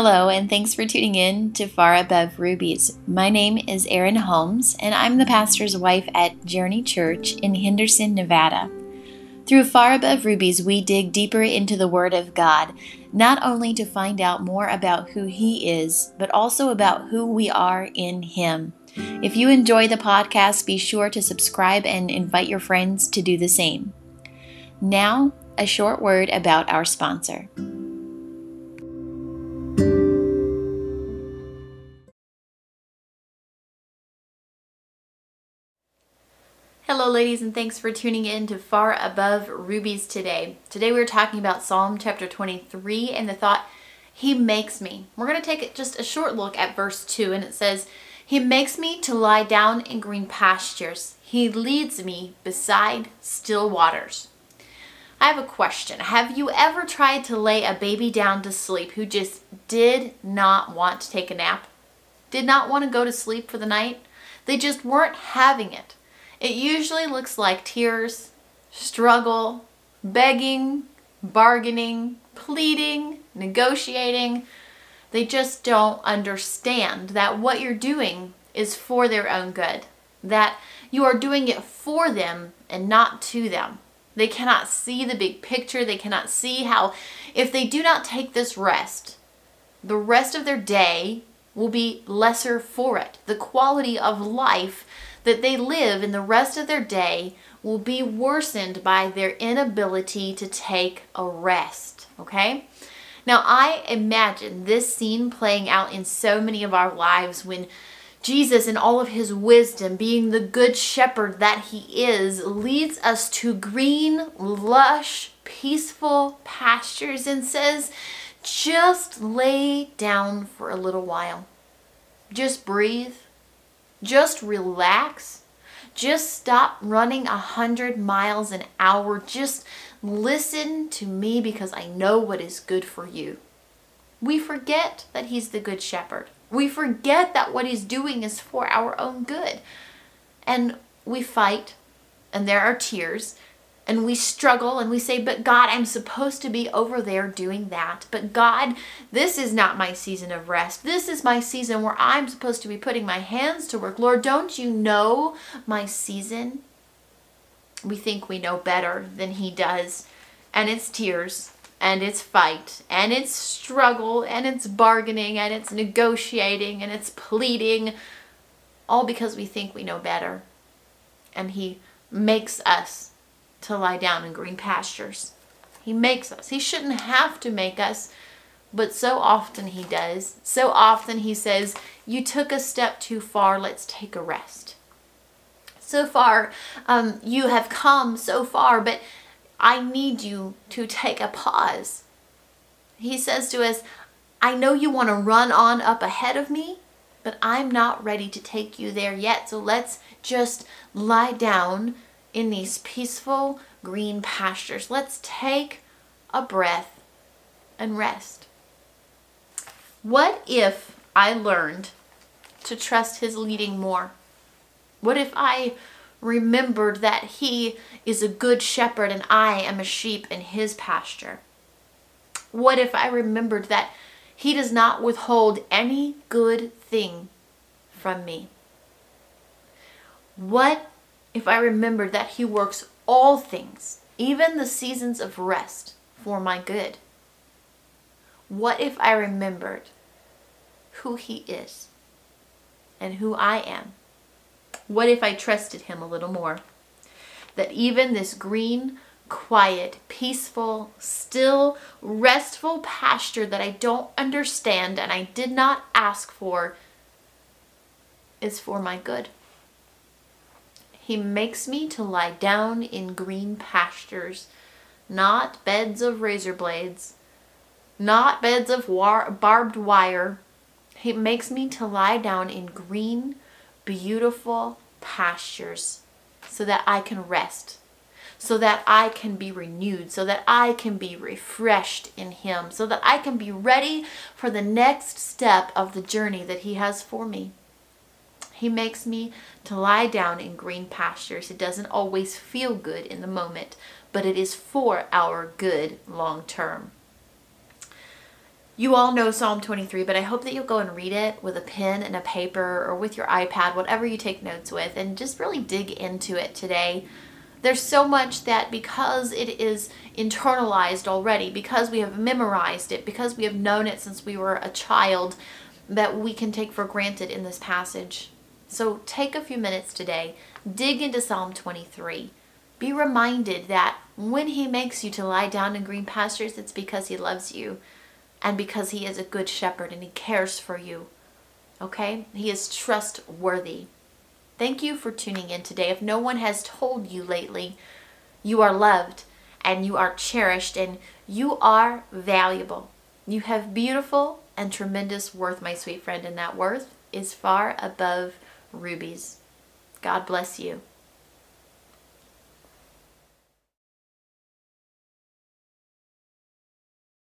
Hello, and thanks for tuning in to Far Above Rubies. My name is Erin Holmes, and I'm the pastor's wife at Journey Church in Henderson, Nevada. Through Far Above Rubies, we dig deeper into the Word of God, not only to find out more about who He is, but also about who we are in Him. If you enjoy the podcast, be sure to subscribe and invite your friends to do the same. Now, a short word about our sponsor. Ladies, and thanks for tuning in to Far Above Rubies today. Today we're talking about Psalm chapter 23 and the thought, He makes me. We're going to take just a short look at verse 2, and it says, He makes me to lie down in green pastures. He leads me beside still waters. I have a question. Have you ever tried to lay a baby down to sleep who just did not want to take a nap? Did not want to go to sleep for the night? They just weren't having it. It usually looks like tears, struggle, begging, bargaining, pleading, negotiating. They just don't understand that what you're doing is for their own good, that you are doing it for them and not to them. They cannot see the big picture. They cannot see how, if they do not take this rest, the rest of their day will be lesser for it. The quality of life that they live in the rest of their day will be worsened by their inability to take a rest. Okay? Now, I imagine this scene playing out in so many of our lives when Jesus, in all of his wisdom, being the good shepherd that he is, leads us to green, lush, peaceful pastures and says, just lay down for a little while. Just breathe just relax. Just stop running a hundred miles an hour. Just listen to me because I know what is good for you. We forget that He's the Good Shepherd. We forget that what He's doing is for our own good. And we fight, and there are tears, and we struggle and we say, But God, I'm supposed to be over there doing that. But God, this is not my season of rest. This is my season where I'm supposed to be putting my hands to work. Lord, don't you know my season? We think we know better than He does. And it's tears, and it's fight, and it's struggle, and it's bargaining, and it's negotiating, and it's pleading, all because we think we know better. And He makes us to lie down in green pastures. He makes us. He shouldn't have to make us, but so often he does. So often he says, You took a step too far, let's take a rest. So far, um, you have come so far, but I need you to take a pause. He says to us, I know you want to run on up ahead of me, but I'm not ready to take you there yet. So let's just lie down in these peaceful green pastures. Let's take a breath and rest. What if I learned to trust His leading more? What if I remembered that He is a good shepherd and I am a sheep in His pasture? What if I remembered that He does not withhold any good thing from me? What if I remember that He works all things, even the seasons of rest, for my good? What if I remembered who He is and who I am? What if I trusted Him a little more? That even this green, quiet, peaceful, still, restful pasture that I don't understand and I did not ask for is for my good. He makes me to lie down in green pastures, not beds of razor blades, not beds of war- barbed wire. He makes me to lie down in green, beautiful pastures so that I can rest, so that I can be renewed, so that I can be refreshed in Him, so that I can be ready for the next step of the journey that He has for me. He makes me to lie down in green pastures. It doesn't always feel good in the moment, but it is for our good long term. You all know Psalm 23, but I hope that you'll go and read it with a pen and a paper or with your iPad, whatever you take notes with, and just really dig into it today. There's so much that because it is internalized already, because we have memorized it, because we have known it since we were a child, that we can take for granted in this passage. So take a few minutes today, dig into Psalm 23. Be reminded that when He makes you to lie down in green pastures, it's because He loves you and because He is a good shepherd and He cares for you. Okay? He is trustworthy. Thank you for tuning in today. If no one has told you lately, you are loved and you are cherished and you are valuable. You have beautiful and tremendous worth, my sweet friend, and that worth is far above rubies. God bless you.